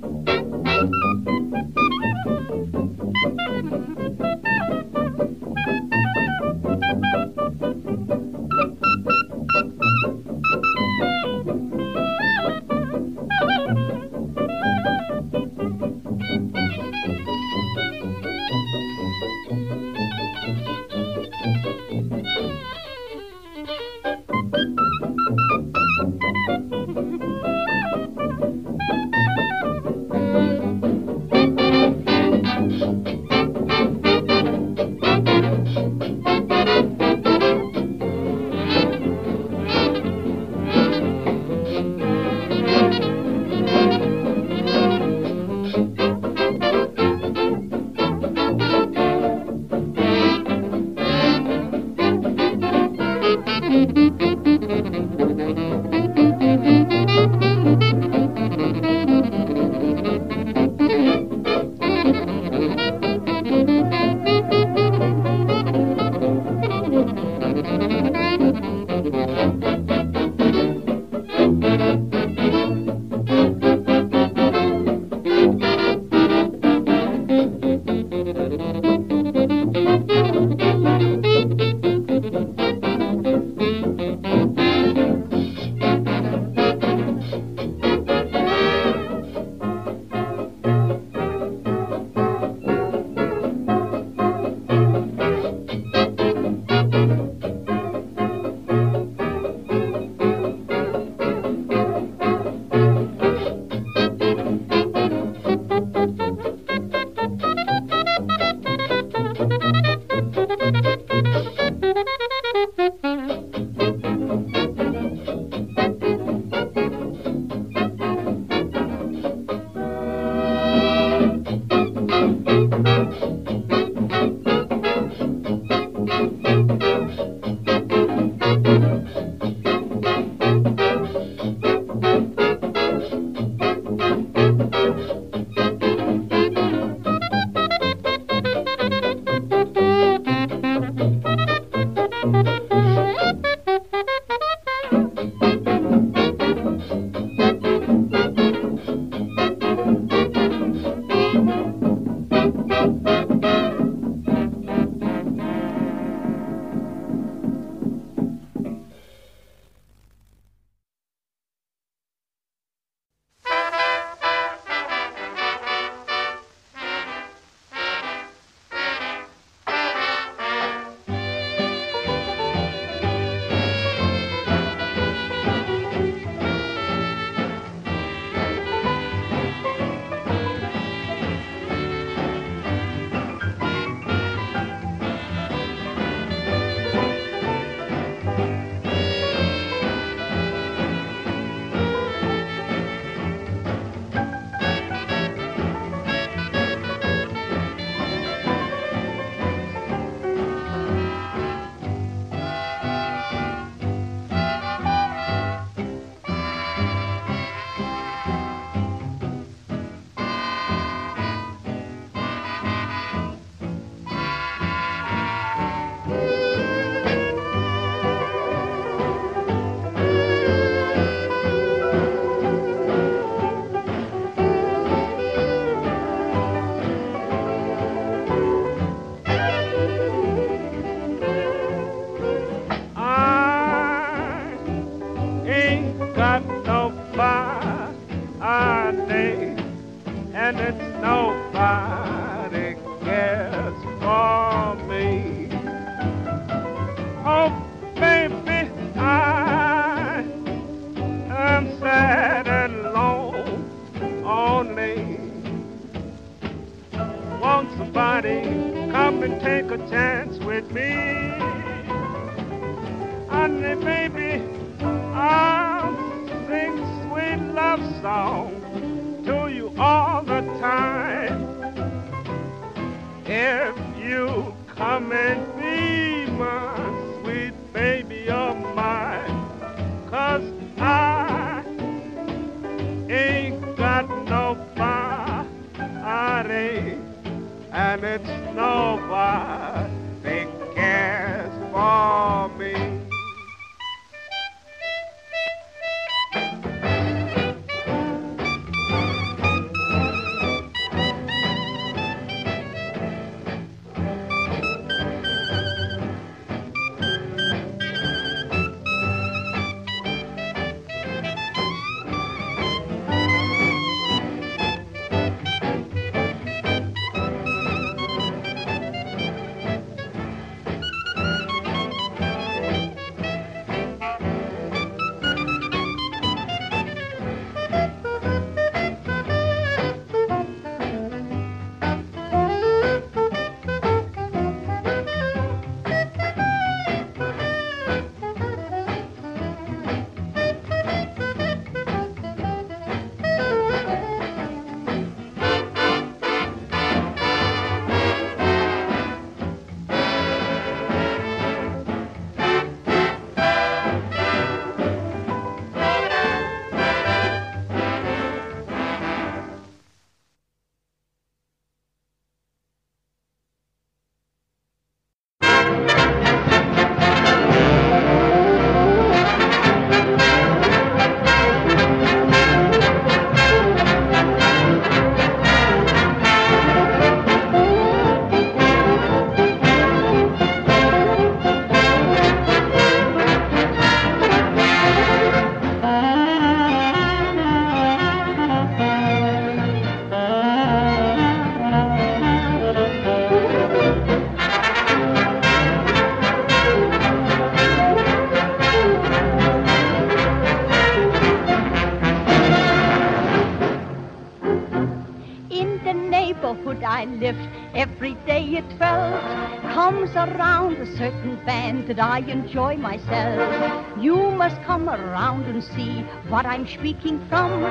Certain band that I enjoy myself. You must come around and see what I'm speaking from.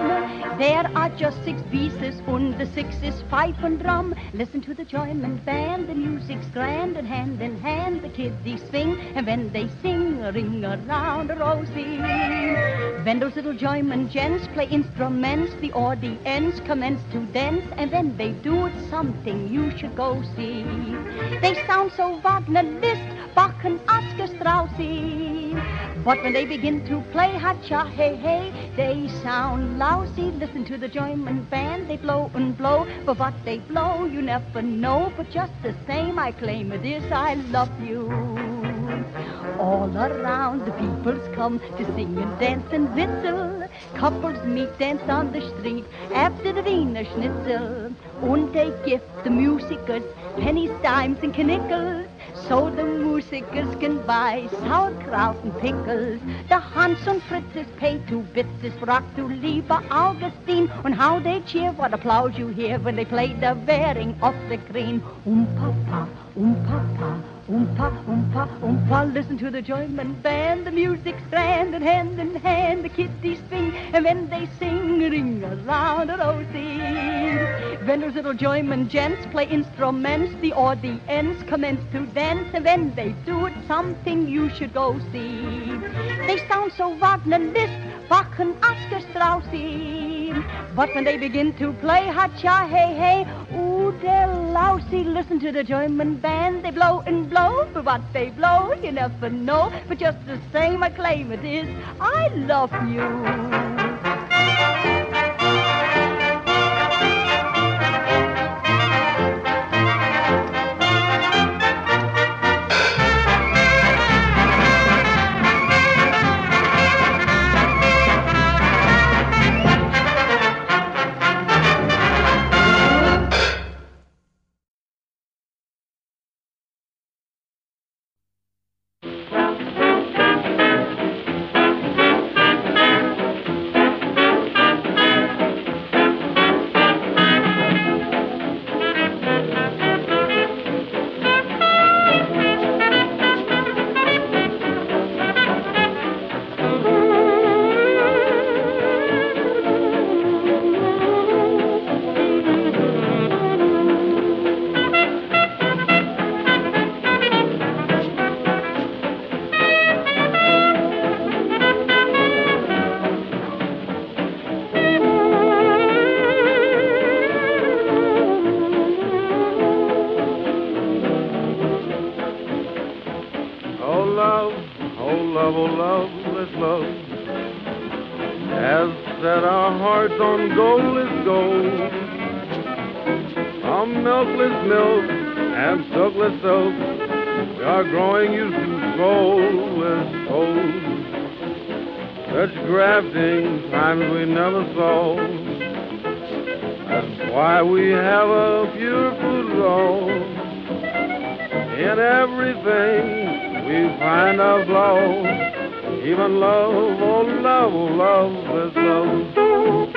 There are just six pieces and the six is fife and drum. Listen to the German band, the music's grand and hand in hand the kiddies sing, and when they sing ring around a rosy. When those little German gents play instruments, the audience commence to dance, and when they do it, something you should go see. They sound so Wagner, Liszt, Bach, and Oscar. But when they begin to play ha-cha, hey, hey, they sound lousy. Listen to the German band, they blow and blow, but what they blow, you never know. But just the same, I claim it is, I love you. All around the peoples come to sing and dance and whistle. Couples meet, dance on the street after the Wiener Schnitzel. And they give the musicers pennies, dimes, and knickels. So the musikers can buy sauerkraut and pickles. The Hans und Fritzes pay two bits is rock to lieber Augustine. And how they cheer, what applause you hear when they play the wearing of the green. Um papa, um papa, Oompa, oompa, oompa, listen to the German band. The music's grand and hand in hand the kiddies swing. And when they sing, ring a a rosy. When those little German gents play instruments, the audience commence to dance. And when they do it, something you should go see. They sound so Wagner, Liszt, Bach, and But when they begin to play ha-cha, hey, hey, ooh, they're lousy. Listen to the German band. They blow and blow, but what they blow, you never know. But just the same, I claim it is, I love you. From milk and silkless silk, we are growing used to soulless toes. Such grafting times we never saw. That's why we have a beautiful law. In everything we find our flaw. Even love, oh love, oh love is love.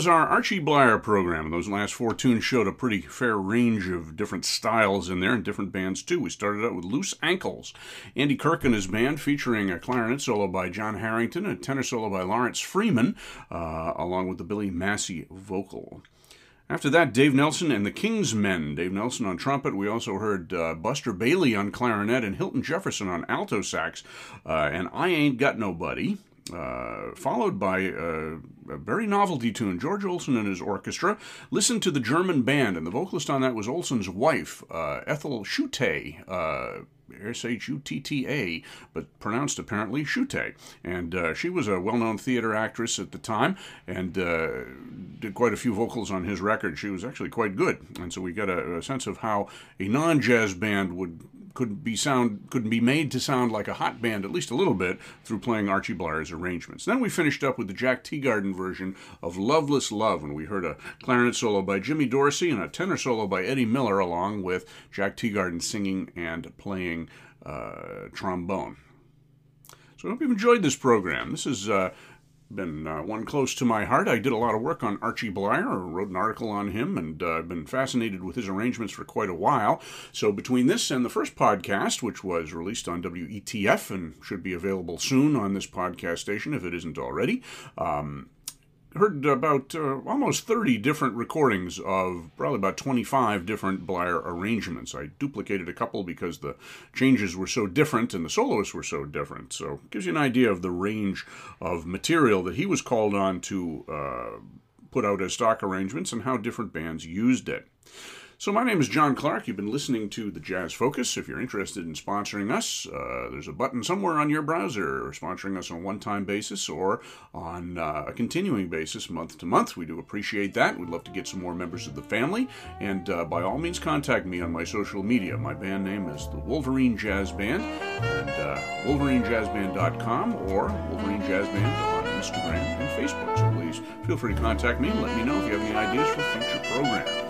Was our Archie Bleyer program. Those last four tunes showed a pretty fair range of different styles in there and different bands too. We started out with Loose Ankles, Andy Kirk and his band featuring a clarinet solo by John Harrington, a tenor solo by Lawrence Freeman, uh, along with the Billy Massey vocal. After that, Dave Nelson and the King's Men. Dave Nelson on trumpet. We also heard uh, Buster Bailey on clarinet and Hilton Jefferson on alto sax. Uh, and I Ain't Got Nobody. Uh, followed by uh, a very novelty tune, George Olsen and his orchestra. Listen to the German band, and the vocalist on that was Olsen's wife, uh, Ethel Shutta. S H U T T A, but pronounced apparently Shute. And uh, she was a well known theater actress at the time and uh, did quite a few vocals on his record. She was actually quite good. And so we got a, a sense of how a non jazz band would could be sound couldn't be made to sound like a hot band at least a little bit through playing Archie Bleyer's arrangements. Then we finished up with the Jack Teagarden version of Loveless Love, and we heard a clarinet solo by Jimmy Dorsey and a tenor solo by Eddie Miller, along with Jack Teagarden singing and playing uh, trombone. So I hope you've enjoyed this program. This is uh, been uh, one close to my heart. I did a lot of work on Archie Bleyer, wrote an article on him, and uh, I've been fascinated with his arrangements for quite a while. So between this and the first podcast, which was released on WETF and should be available soon on this podcast station if it isn't already, um, heard about uh, almost 30 different recordings of probably about 25 different Bleyer arrangements. I duplicated a couple because the changes were so different and the soloists were so different. So it gives you an idea of the range of material that he was called on to uh, put out as stock arrangements and how different bands used it. So, my name is John Clark. You've been listening to the Jazz Focus. If you're interested in sponsoring us, uh, there's a button somewhere on your browser sponsoring us on a one time basis or on uh, a continuing basis month to month. We do appreciate that. We'd love to get some more members of the family. And uh, by all means, contact me on my social media. My band name is the Wolverine Jazz Band, and uh, WolverineJazzBand.com or Wolverine Jazz Band on Instagram and Facebook. So, please feel free to contact me and let me know if you have any ideas for future programs.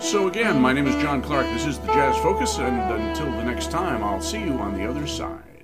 So, again, my name is John Clark. This is the Jazz Focus, and until the next time, I'll see you on the other side.